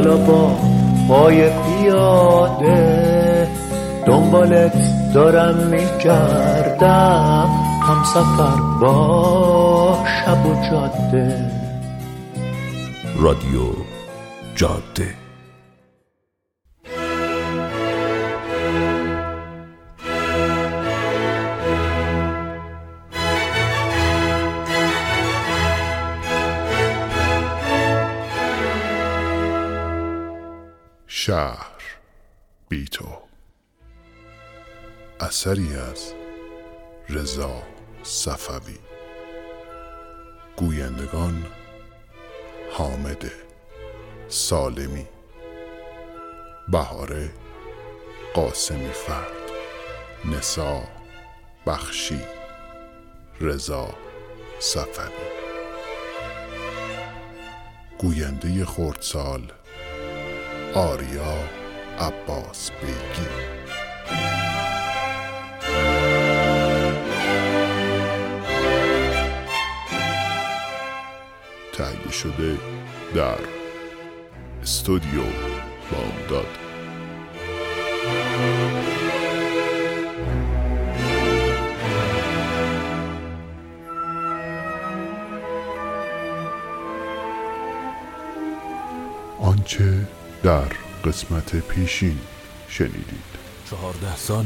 حالا با پای پیاده دنبالت دارم میگردم. هم سفر با شب و جاده. رادیو جاده. اثری از رضا صفوی. گویندگان حامد سالمی. بهاره قاسمی فرد. نسا بخشی. رضا صفوی. گوینده خردسال آریا عباس بیگی. تهیه شده در استودیو بامداد. آنچه در قسمت پیشین شنیدید. چهارده سال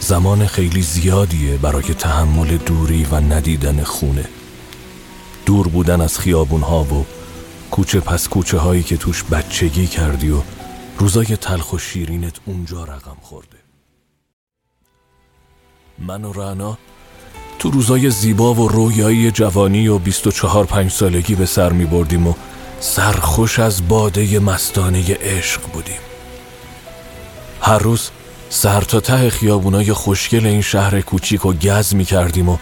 زمان خیلی زیادیه برای تحمل دوری و ندیدن خونه. دور بودن از خیابون ها و کوچه پس کوچه هایی که توش بچگی کردی و روزای تلخ و شیرینت اونجا رقم خورده. من و رانا تو روزای زیبا و رویایی جوانی و 24 پنج سالگی به سر می بردیم و سرخوش از باده مستانه عشق بودیم. هر روز سر تا ته خیابونای خوشگل این شهر کوچیک و گز می کردیم و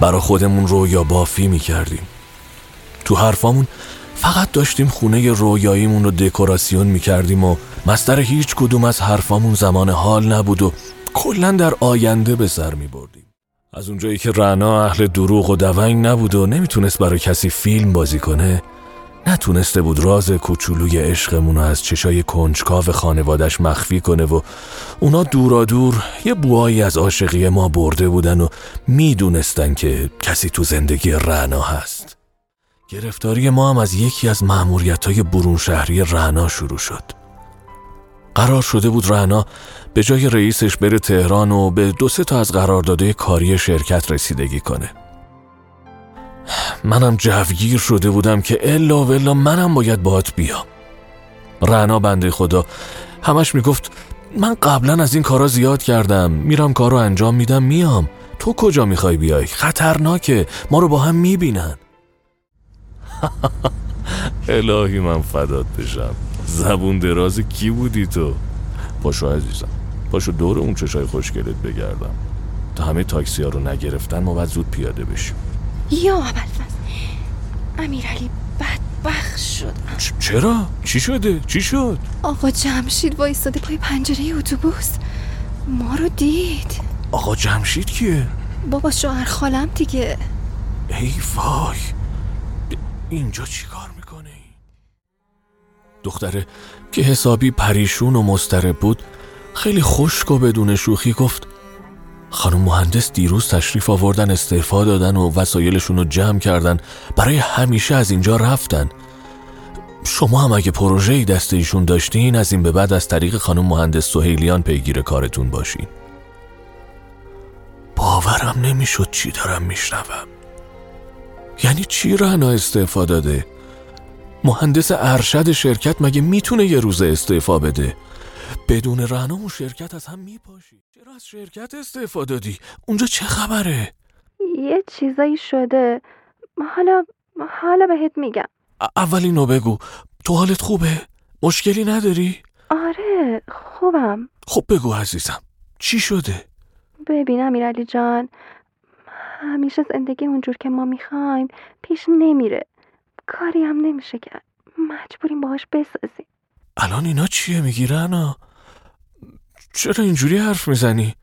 برا خودمون رویا بافی می کردیم. تو حرفامون فقط داشتیم خونه رویاییمون رو دکوراسیون می کردیم و مستر هیچ کدوم از حرفامون زمان حال نبود و کلا در آینده به سر می بردیم از اونجایی که رنا اهل دروغ و دونگ نبود و نمی‌تونست برای کسی فیلم بازی کنه نتونسته بود راز کوچولوی عشقمون رو از چشای کنجکاو خانوادش مخفی کنه و اونا دورا دور یه بوایی از عاشقی ما برده بودن و می‌دونستن که کسی تو زندگی رعنا هست. گرفتاری ما هم از یکی از معمولیت های برون شهری رعنا شروع شد. قرار شده بود رعنا به جای رئیسش بره تهران و به دو سه تا از قراردادهای کاری شرکت رسیدگی کنه. منم جوگیر شده بودم که الا و الا منم باید باهات بیام. رعنا بنده خدا همش می‌گفت من قبلا از این کارا زیاد کردم میرم کارو انجام میدم میام. تو کجا می‌خوای بیای؟ خطرناکه ما رو با هم می‌بینن. الهی من فدات بشم. زبون دراز کی بودی تو؟ پاشو عزیزم پاشو دور اون چشای خوشگلت بگردم. تا همه تاکسی ها رو نگرفتن ما باید زود پیاده بشیم. یا ابوالفضل امیرعلی بدبخت شدم چرا؟ چی شده؟ چی شد؟ آقا جمشید وایستاده پای پنجره اتوبوس. ما رو دید. آقا جمشید کیه؟ بابا شوهر خالم دیگه. ای وای. اینجا چی کار می‌کنه دختره که حسابی پریشون و مضطرب بود خیلی خشک و بدون شوخی گفت خانم مهندس دیروز تشریف آوردن استعفا دادن و وسایلشون رو جمع کردن. برای همیشه از اینجا رفتن. شما هم اگه پروژه‌ای دست ایشون داشتین از این به بعد از طریق خانم مهندس سهیلیان پیگیر کارتون باشین. باورم نمی‌شد چی دارم میشنوم. یعنی چی رهنا استعفا داده؟ مهندس ارشد شرکت مگه می‌تونه یه روز استعفا بده؟ بدون رهنا اون شرکت از هم میپاشی. چرا از شرکت استعفا دادی؟ اونجا چه خبره؟ یه چیزایی شده. حالا حالا بهت میگم. اول اینو بگو. تو حالت خوبه؟ مشکلی نداری؟ آره خوبم. خب بگو عزیزم. چی شده؟ ببین امیرعلی جان. همیشه زندگی اونجور که ما می‌خوایم پیش نمیره. کاری هم نمیشه کرد. مجبوریم باهاش بسازیم. الان اینا چیه میگی رنا؟ چرا اینجوری حرف می‌زنی؟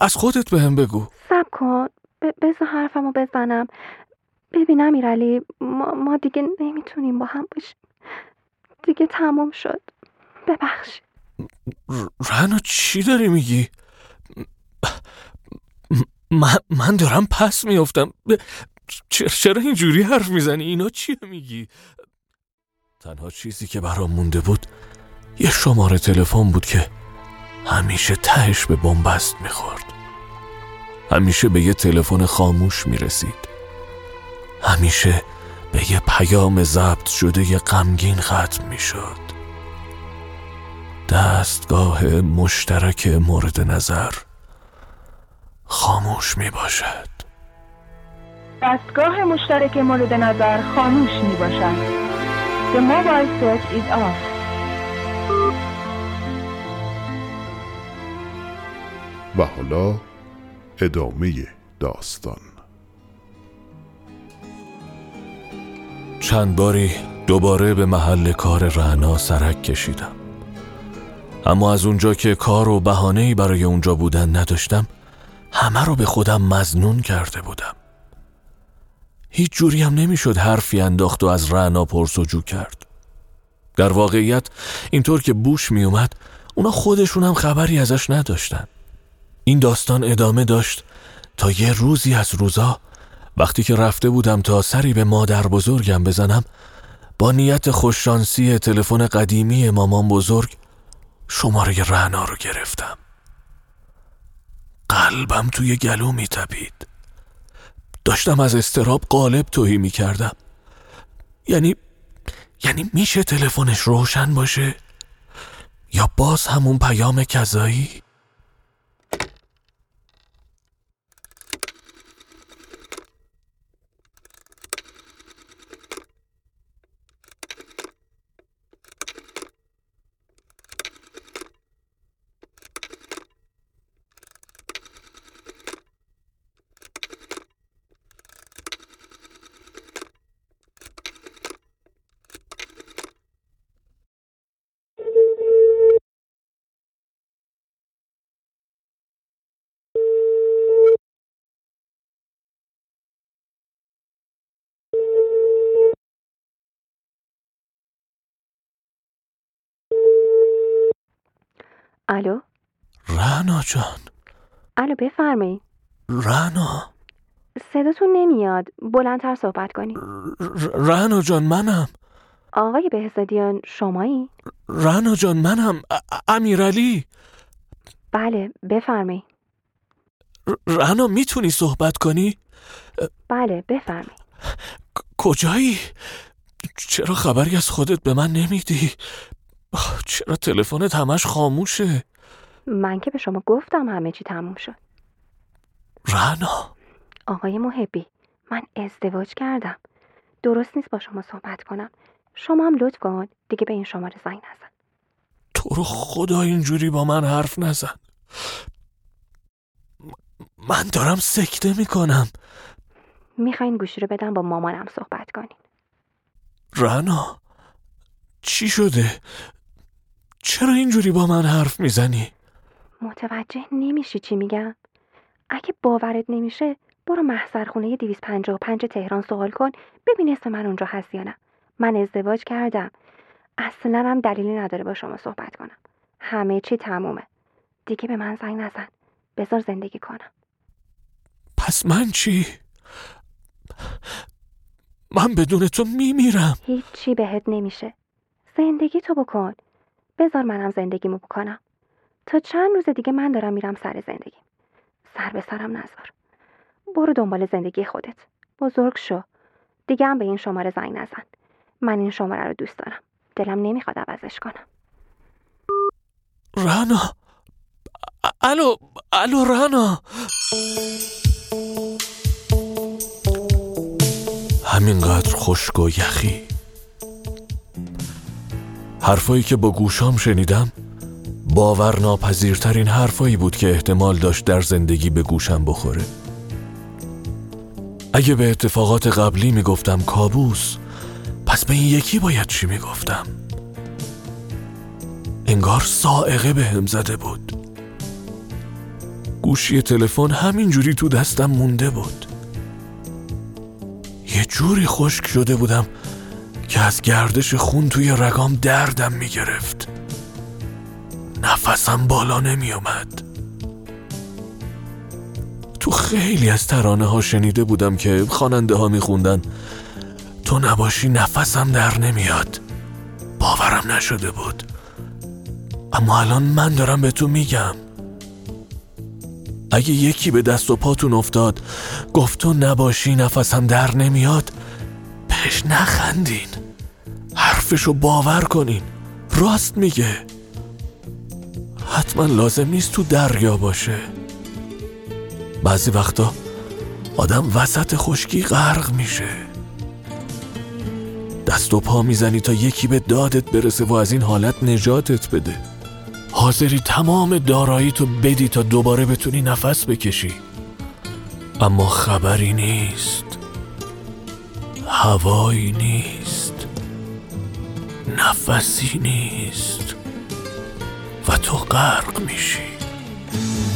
از خودت بهم بگو. سب کن. ب- بذار حرفمو بزنم. ببین امیرعلی ما, ما دیگه نمی‌تونیم با هم باشیم. دیگه تمام شد. ببخشید. رنا چی داری میگی؟ من, من دارم پس میافتم. چرا اینجوری حرف می‌زنی؟ اینا چی میگی؟ تنها چیزی که برام مونده بود یه شماره تلفن بود که همیشه تهش به بنبست می‌خورد. همیشه به یه تلفن خاموش می‌رسید. همیشه به یه پیام ضبط شده یه غمگین ختم می‌شد. دستگاه مشترک مورد نظر. خاموش می باشد دستگاه مشترک مورد نظر خاموش می باشد The mobile switch is off. و حالا ادامه داستان. چند باری دوباره به محل کار رعنا سرک کشیدم. اما از اونجا که کار و بهانه‌ای برای اونجا بودن نداشتم همه رو به خودم مزنون کرده بودم. هیچ جوری هم نمی‌شد حرفی انداخت و از رعنا پرسجو کرد. در واقعیت اینطور که بوش می اومد اونا خودشون هم خبری ازش نداشتن. این داستان ادامه داشت تا یه روزی از روزا وقتی که رفته بودم تا سری به مادر بزرگم بزنم با نیت خوششانسی تلفن قدیمی مامان بزرگ شماره رعنا رو گرفتم. قلبم توی گلو می تپید داشتم از استراب قالب توهی می کردم یعنی یعنی میشه تلفنش روشن باشه؟ یا باز همون پیام کذایی؟ الو؟ رنا جان. الو بفرمایید رنا. صداتون نمیاد. بلندتر صحبت کنید رنا جان منم. آقای بهزادیان شمایی؟ رنا جان منم. امیرعلی. بله بفرمایید رنا می‌تونی صحبت کنی؟ بله بفرمایید کجایی؟ چرا خبری از خودت به من نمیدی؟ چرا تلفنت همش خاموشه؟ من که به شما گفتم همه چی تموم شد. رنا. آقای محبی من ازدواج کردم. درست نیست با شما صحبت کنم. شما هم لطف کن دیگه به این شماره زنگ نزن. تو رو خدا اینجوری با من حرف نزن. من دارم سکته می‌کنم. می‌خواین گوشی رو بدم با مامانم صحبت کنین. رنا چی شده؟ چرا اینجوری با من حرف می‌زنی؟ متوجه نمیشی چی میگم؟ اگه باورت نمیشه برو محضرخونه 255 تهران سوال کن ببین اسم من اونجا هست یا نه. من ازدواج کردم. اصلا هم دلیلی نداره با شما صحبت کنم. همه چی تمومه. دیگه به من زنگ نزن. بذار زندگی کنم. پس من چی؟ من بدون تو میمیرم. هیچی بهت نمیشه. زندگی تو بکن. بذار منم زندگیمو بکنم. تا چند روز دیگه من دارم میرم سر زندگی سر به سرم نذار. برو دنبال زندگی خودت. بزرگ شو. دیگه هم به این شماره زنگ نزن. من این شماره رو دوست دارم. دلم نمی‌خواد عوضش کنم. رانا الو الو رانا همینقدر خشک و یخی. حرفایی که با گوشام شنیدم باور ناپذیرترین حرفایی بود که احتمال داشت در زندگی به گوشم بخوره. اگه به اتفاقات قبلی می‌گفتم کابوس پس به این یکی باید چی می‌گفتم؟ انگار سائقه به هم زده بود. گوشی تلفن همینجوری تو دستم مونده بود. یه جوری خشک شده بودم که از گردش خون توی رگام دردم می‌گرفت. نفسم بالا نمی اومد تو خیلی از ترانه ها شنیده بودم که خواننده ها میخوندن. تو نباشی نفسم در نمیاد. باورم نشده بود. اما الان من دارم به تو میگم. اگه یکی به دست و پاتون افتاد گفت تو نباشی نفسم در نمیاد بهش نخندین. حرفشو باور کنین. راست میگه. حتما لازم نیست تو دریا باشه. بعضی وقتا آدم وسط خشکی غرق میشه. دست و پا می‌زنی تا یکی به دادت برسه و از این حالت نجاتت بده. حاضری تمام دارایی تو بدی تا دوباره بتونی نفس بکشی. اما خبری نیست. هوایی نیست نفسی نیست و تو غرق میشی.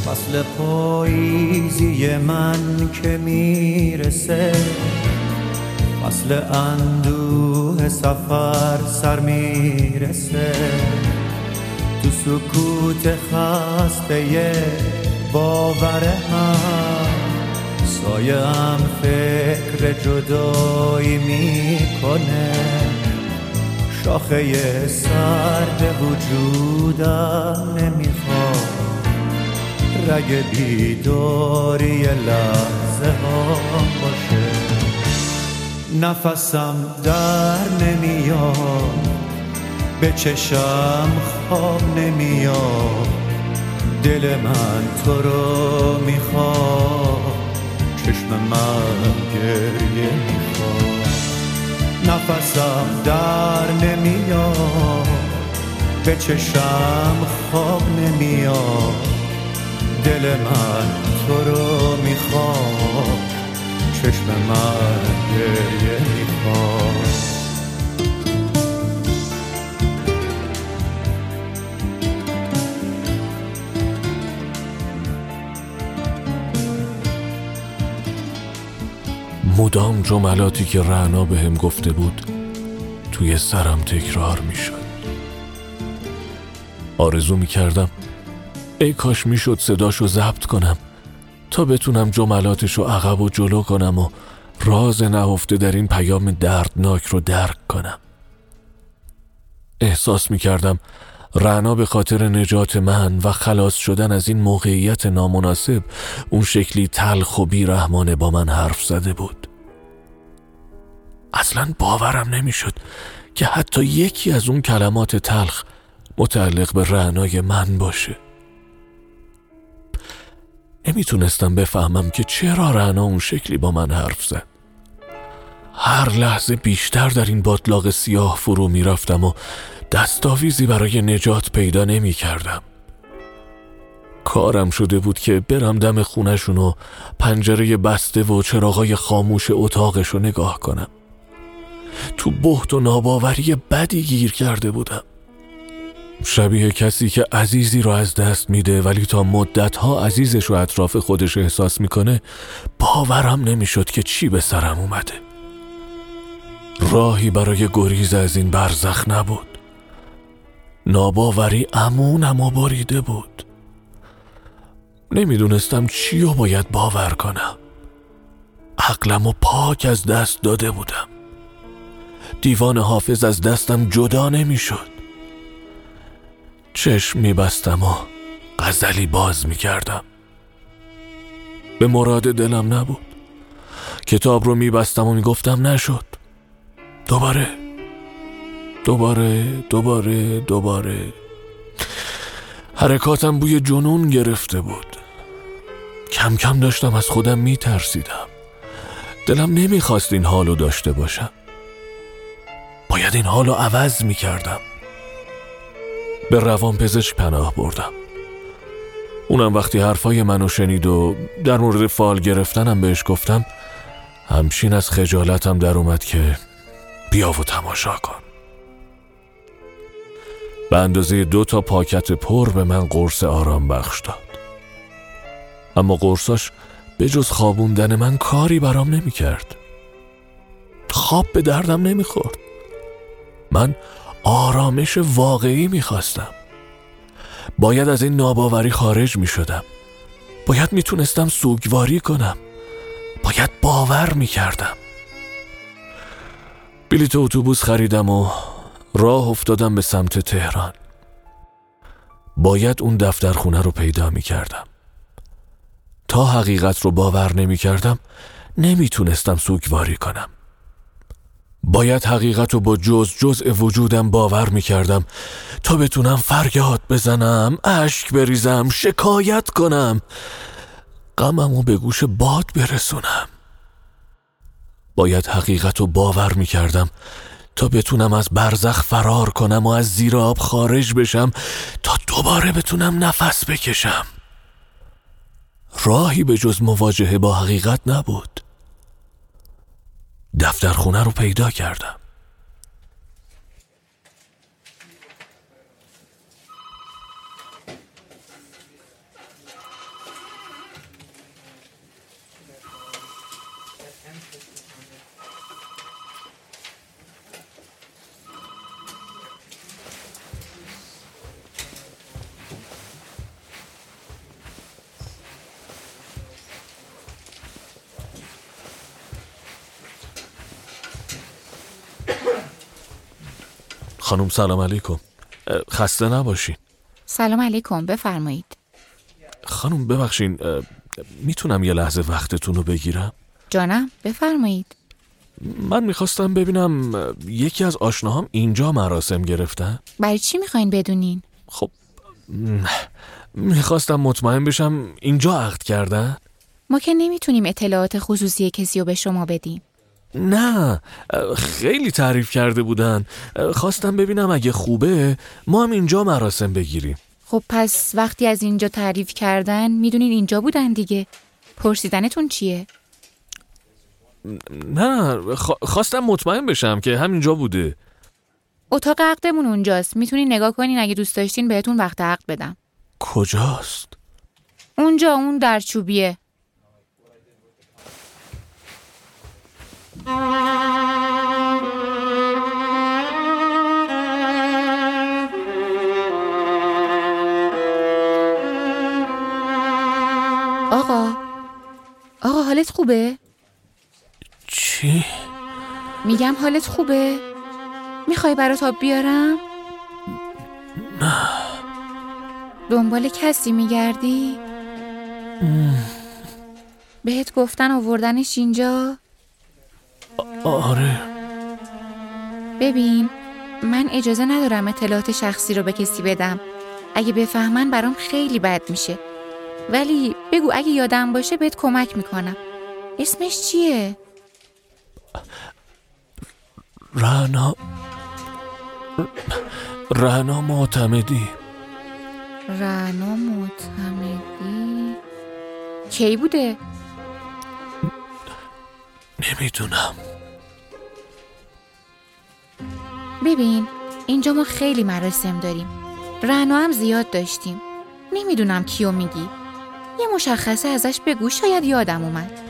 فصل پاییزی من که می‌رسه فصل اندوه سفر سر می‌رسه. تو سکوت خسته باور هم سایه هم فکر جدایی می‌کنه. شاخه سرد وجودم نمی‌خواد. رگ بیداری لحظه ها باشه. نفسم در نمیاد. به چشم خواب نمیاد. دل من تو رو می‌خواد. چشم من گریه می‌خواد. نفسم در نمیاد. به چشم خواب نمیاد. دل من تو رو می‌خواد. چشم من گریه می‌خواد. مدام جملاتی که رعنا به هم گفته بود توی سرم تکرار می شد آرزو می کردم ای کاش می شد صداشو ضبط کنم تا بتونم جملاتشو عقب و جلو کنم و راز نهفته در این پیام دردناک رو درک کنم. احساس می کردم رعنا به خاطر نجات من و خلاص شدن از این موقعیت نامناسب اون شکلی تلخ و بیرحمانه با من حرف زده بود. اصلا باورم نمی‌شد که حتی یکی از اون کلمات تلخ متعلق به رعنای من باشه. نمی‌تونستم بفهمم که چرا رعنا اون شکلی با من حرف زد. هر لحظه بیشتر در این باطلاق سیاه فرو می‌رفتم و دستاویزی برای نجات پیدا نمی کردم. کارم شده بود که برم دم خونشون و پنجره بسته و چراغای خاموش اتاقش رو نگاه کنم. تو بحت و ناباوری بدی گیر کرده بودم. شبیه کسی که عزیزی رو از دست میده ولی تا مدتها عزیزش رو اطراف خودش احساس می‌کنه باورم نمی‌شد که چی به سرم اومده. راهی برای گریز از این برزخ نبود. ناباوری امونم و بریده بود. نمی‌دونستم چی رو باید باور کنم. عقلم و پاک از دست داده بودم. دیوان حافظ از دستم جدا نمی‌شد. چشم میبستم و غزلی باز می‌کردم. به مراد دلم نبود. کتاب رو میبستم و می‌گفتم نشد. دوباره دوباره دوباره دوباره. حرکاتم بوی جنون گرفته بود. کم کم داشتم از خودم میترسیدم. دلم نمی‌خواست این حالو داشته باشم. باید این حالو عوض می‌کردم. به روان پزشک پناه بردم. اونم وقتی حرفای منو شنید و در مورد فال گرفتنم بهش گفتم همچین از خجالتم در اومد که بیا و تماشا کن. به اندازه دو تا پاکت پر به من قرص آرام بخش داد. اما قرصاش به جز خوابوندن من کاری برام نمی کرد خواب به دردم نمی‌خورد. من آرامش واقعی می‌خواستم. باید از این ناباوری خارج می‌شدم. باید می‌تونستم سوگواری کنم. باید باور می‌کردم. بلیت اتوبوس خریدم و راه افتادم به سمت تهران. باید اون دفتر خونه رو پیدا می‌کردم. تا حقیقت رو باور نمی‌کردم نمی‌تونستم سوگواری کنم. باید حقیقت رو با جز جزء وجودم باور می‌کردم. تا بتونم فریاد بزنم اشک بریزم شکایت کنم. غمم رو به گوش باد برسونم. باید حقیقت رو باور می‌کردم. تا بتونم از برزخ فرار کنم و از زیر آب خارج بشم. تا دوباره بتونم نفس بکشم. راهی به جز مواجهه با حقیقت نبود. دفتر خونه رو پیدا کردم. خانم سلام علیکم. خسته نباشین. سلام علیکم بفرمایید. خانم ببخشین می‌تونم یه لحظه وقتتون رو بگیرم؟ جانم بفرمایید. من می‌خواستم ببینم یکی از آشناهام اینجا مراسم گرفتن برای چی می‌خواین بدونین؟ خب می‌خواستم مطمئن بشم اینجا عقد کردن؟ ما که نمی‌تونیم اطلاعات خصوصی کسی رو به شما بدیم. نه خیلی تعریف کرده بودن. خواستم ببینم اگه خوبه ما هم اینجا مراسم بگیریم. خب پس وقتی از اینجا تعریف کردن می‌دونین اینجا بودن دیگه. پرسیدنتون چیه؟ نه خواستم مطمئن بشم که همینجا بوده. اتاق عقدمون اونجاست. می‌تونین نگاه کنین اگه دوست داشتین بهتون وقت عقد بدم. کجاست؟ اونجا اون در چوبیه. آقا آقا حالت خوبه؟ چی؟ میگم حالت خوبه؟ می‌خوای برات آب بیارم؟ نه دنبال کسی میگردی؟ بهت گفتن آوردنش اینجا؟ آره. ببین من اجازه ندارم اطلاعات شخصی رو به کسی بدم. اگه بفهمن برام خیلی بد میشه. ولی بگو اگه یادم باشه بهت کمک می‌کنم. اسمش چیه؟ رهنا رهنا معتمدی. رهنا معتمدی؟ کی بوده؟ نمی‌دونم. ببین اینجا ما خیلی مراسم داریم. رهنا هم زیاد داشتیم. نمی‌دونم کیو میگی. یه مشخصه ازش بگو شاید یادم اومد.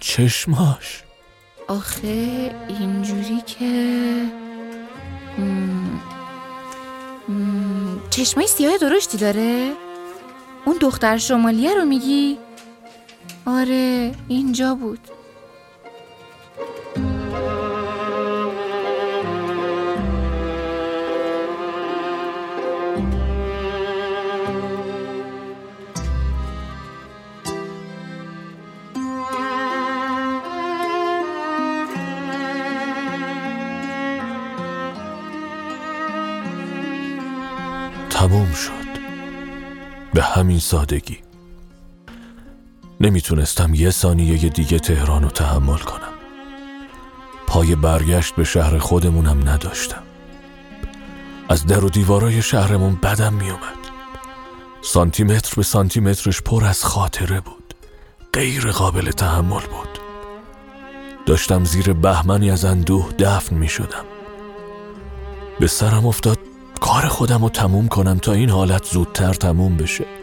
چشماش. آخه اینجوری که چشمای سیاه درشتی داره؟ اون دختر شمالیه رو میگی؟ آره اینجا بود. تموم شد. به همین سادگی. نمی‌تونستم یه ثانیه دیگه تهران رو تحمل کنم. پای برگشت به شهر خودمونم نداشتم. از در و دیوارای شهرمون بدم میومد سانتیمتر به سانتیمترش پر از خاطره بود. غیر قابل تحمل بود. داشتم زیر بهمنی از اندوه دفن می شدم به سرم افتاد کار خودم رو تموم کنم تا این حالت زودتر تموم بشه.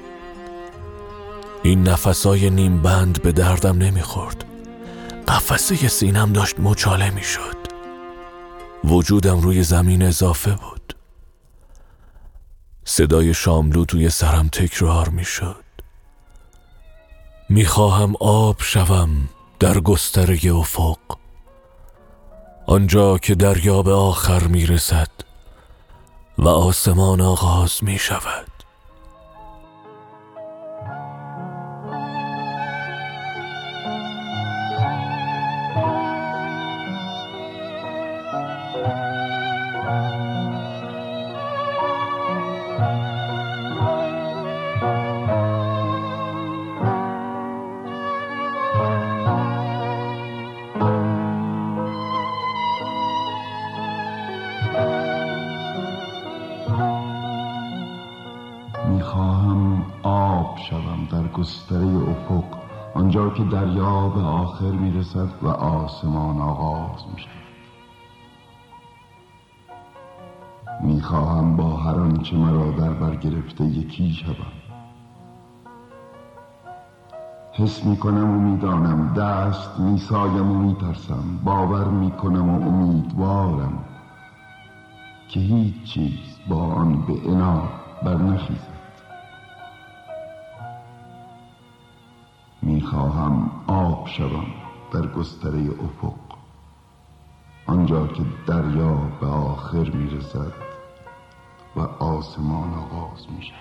این نفسای نیم بند به دردم نمی‌خورد. قفسه سینم داشت مچاله می شد وجودم روی زمین اضافه بود. صدای شاملو توی سرم تکرار می شد می خواهم آب شوم در گستره افق. آنجا که دریا به آخر می رسد و آسمان آغاز می شود آخر می‌رسد و آسمان آغاز می شود با هر آنچه مرا در بر گرفته یکی شوم. حس می‌کنم و می‌دانم دست میسایم و میترسم باور می‌کنم و امیدوارم که هیچ چیز با آن به انا برنخیزد. می‌خواهم آب شوم در گستره افق. آنجا که دریا به آخر می‌رسد و آسمان آغاز می‌شود.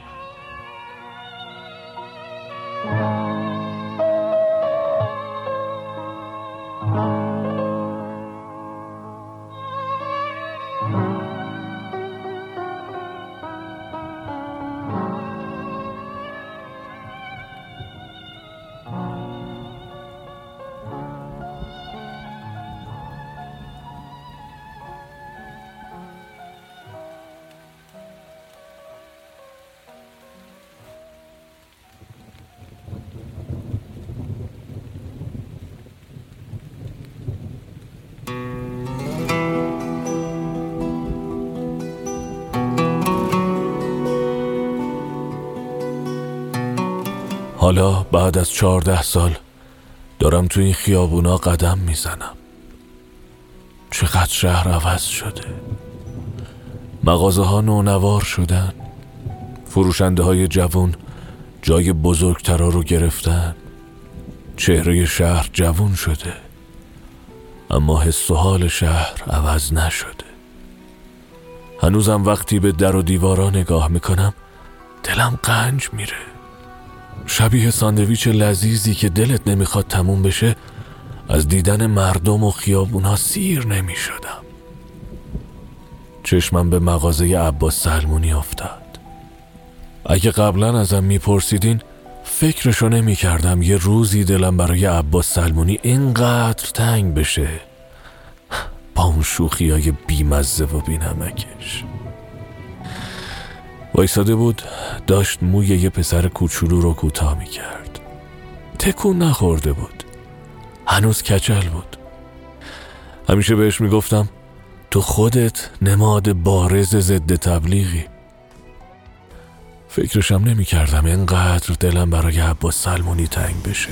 حالا بعد از چهارده سال دارم تو این خیابونا قدم می‌زنم. چقدر شهر عوض شده. مغازه ها نونوار شدن. فروشنده های جوون جای بزرگترا رو گرفتن. چهره شهر جوون شده. اما حس و حال شهر عوض نشده. هنوزم وقتی به در و دیوارا نگاه می‌کنم دلم قنج میره. شبیه ساندویچ لذیذی که دلت نمی‌خواد تموم بشه از دیدن مردم و خیابونا سیر نمی شدم چشمم به مغازه عباس سلمونی افتاد. اگه قبلا ازم میپرسیدین فکرشو نمی کردم یه روزی دلم برای عباس سلمونی اینقدر تنگ بشه. با اون شوخی های بیمزه و بینمکش. وایساده بود داشت موی یه پسر کوچولو رو کوتاه می کرد تکون نخورده بود. هنوز کچل بود. همیشه بهش می‌گفتم تو خودت نماد بارز ضد تبلیغی. فکرشم نمی کردم اینقدر دلم برای عباس سلمونی تنگ بشه.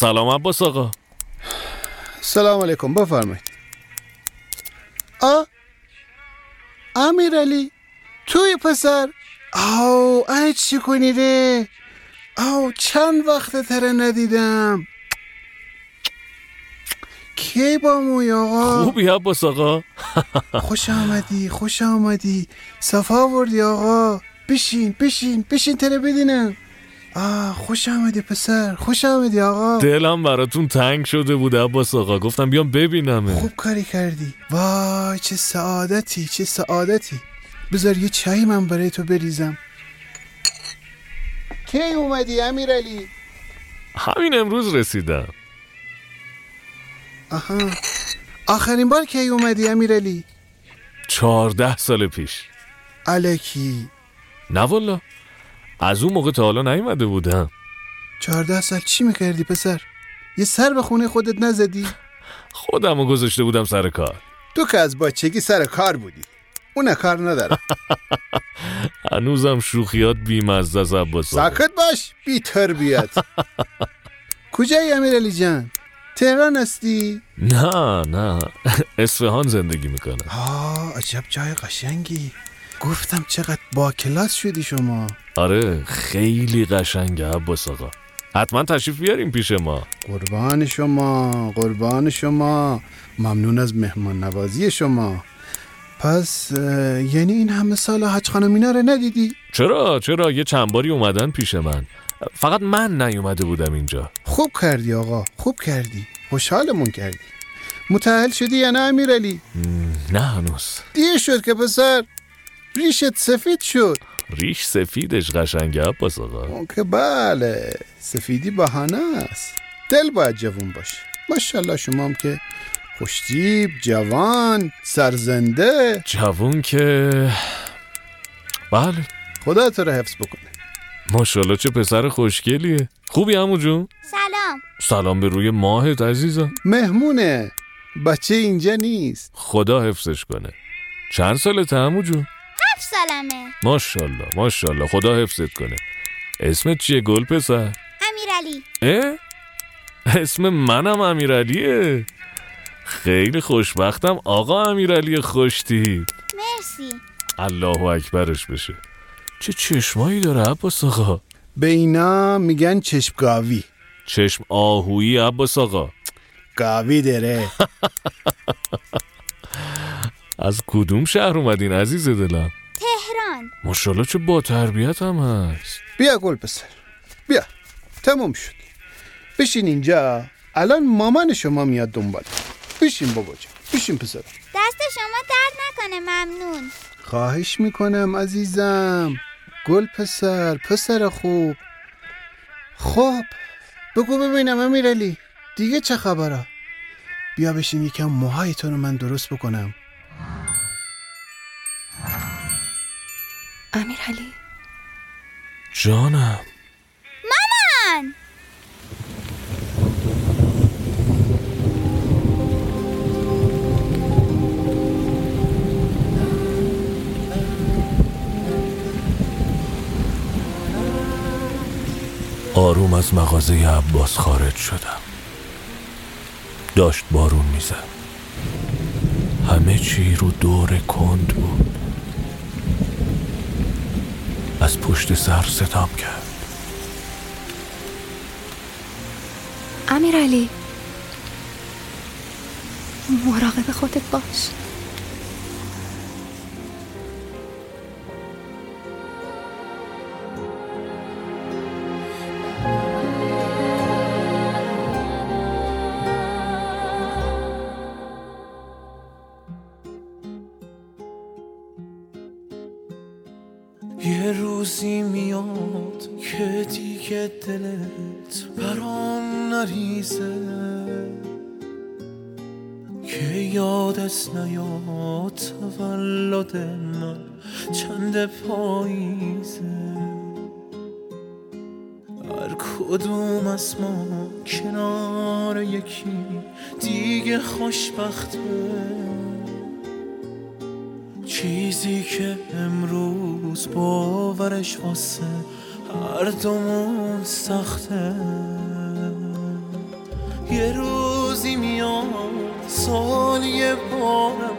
سلام عباس آقا. سلام علیکم بفرمایید. آ؟ علی توی پسر؟ آو ای چی کنی ره آو چند وقت تره ندیدم. کی با موی آقا؟ خوبی عباس آقا. خوش آمدی خوش آمدی. صفا وردی آقا. بشین بشین بشین تره بدینم. آه خوش آمدی پسر. خوش آمدی آقا. دلم براتون تنگ شده بود عباس آقا. گفتم بیام ببینم خوب کاری کردی. وای چه سعادتی چه سعادتی. بذار یه چای من برای تو بریزم. کی اومدی امیرعلی؟ همین امروز رسیدم. آها. آخرین بار کی اومدی امیرعلی؟ چهارده سال پیش. الکی نه والا. از اون موقع تا حالا نیومده بودم. چهارده سال چی می‌کردی پسر؟ یه سر به خونه خودت نزدی؟ خودمو گذاشته بودم سر کار. تو که از بچگی سر کار بودی. اون کار نداره هنوزم شوخیات بیمزده است عباس. ساکت باش بی تربیت. کجایی امیرعلی جان؟ تهران هستی؟ نه نه. اصفهان زندگی می‌کنم. آه عجب جای قشنگی. گفتم چقدر با کلاس شدی شما. آره خیلی قشنگه عباس آقا. حتما تشریف بیاریم پیش ما. قربان شما قربان شما. ممنون از مهمان نوازی شما. پس یعنی این همه سال حج خانم اینا رو ندیدی؟ چرا؟ چرا؟ یه چند باری اومدن پیش من. فقط من نیومده بودم اینجا. خوب کردی آقا خوب کردی. خوشحالمون کردی. متحل شدی یا نه امیرعلی نه هنوز. دیر شد که پسر. ریشت سفید شد. ریش سفیدش قشنگه عباس آقا. اون که بله سفیدی بهانه است. دل باید جوون باشه ماشاءالله شما هم که خوشتیب جوان سرزنده. جوون که بله. خدا تو رو حفظ بکنه. ماشاءالله چه پسر خوشگلیه. خوبی همو جون؟ سلام. سلام به روی ماهت عزیزم. مهمونه. بچه اینجا نیست. خدا حفظش کنه. چند سالته همو جون؟ هفت سالمه. ماشاءالله ماشاءالله خدا حفظت کنه. اسمت چیه گل پسر؟ امیرعلی. اه؟ اسم منم امیرعلیه. خیلی خوشبختم آقا امیرعلی خوشتی. مرسی. الله اکبرش بشه. چه چشمایی داره عباس آقا؟ به اینا میگن چشم گاوی چشم آهویی عباس آقا. گاوی داره. از کدوم شهر اومدین عزیز دلم؟ تهران. ماشاءالله چه با تربیت هم هست. بیا گل پسر. بیا. تموم شد. بشین اینجا. الان مامان شما میاد دنبال. بشین بابا جان. بشین پسر. دست شما درد نکنه ممنون. خواهش می‌کنم عزیزم. گل پسر پسر خوب. خب بگو ببینم امیرعلی دیگه چه خبره بیا بشین یکم موهای تو رو من درست بکنم. امیرعلی. جانم. مامان! آروم از مغازه عباس خارج شدم. داشت بارون می‌زد. همه چی رو دور کند بود. از پشت سر صدام کرد. امیرعلی مراقب خودت باش. چند پاییزه. هر کدوم از ما کنار یکی دیگه خوشبخته. چیزی که امروز باورش واسه هر دومون سخته. یه روزی میاد سال یه بارم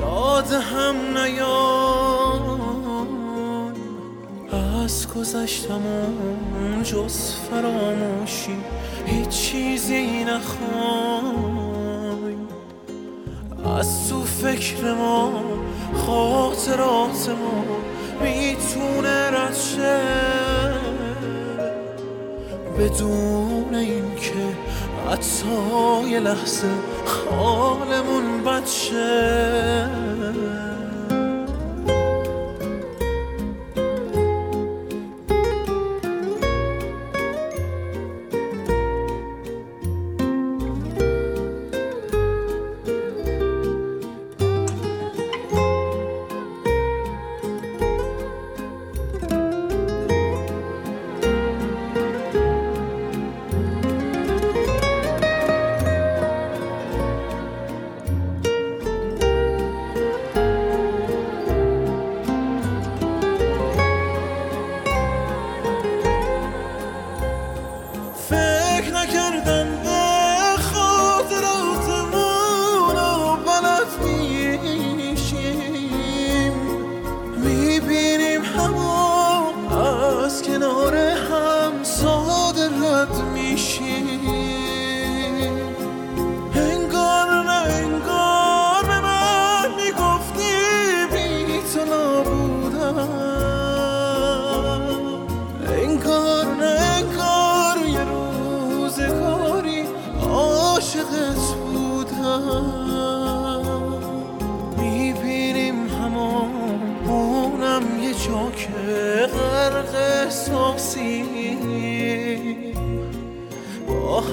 یاد هم نیاد. از گذشتمون جز فراموشی هیچ چیزی نخوای. از تو فکر ما خاطرات ما می‌تونه رد شه. بدون اینکه حتی یه لحظه حالمون بد شه.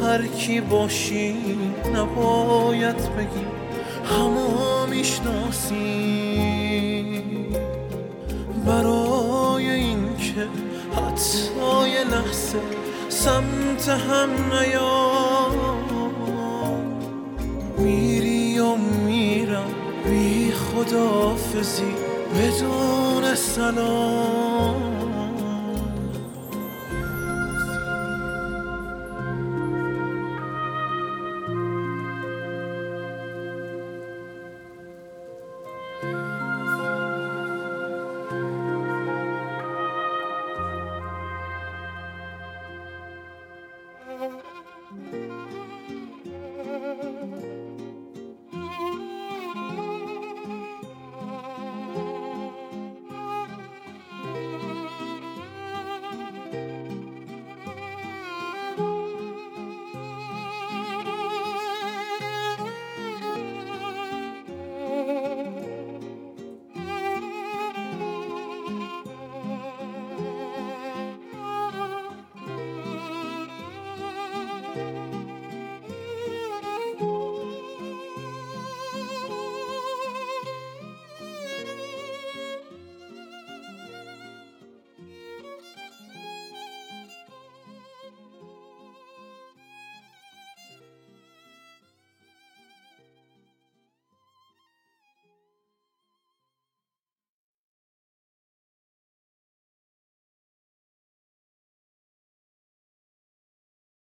هر کی باشی نباید بگی همه می‌شناسی. برای اینکه حتی لحظه سمت هم نیا میری و میرم بی خدافزی بدون سلام.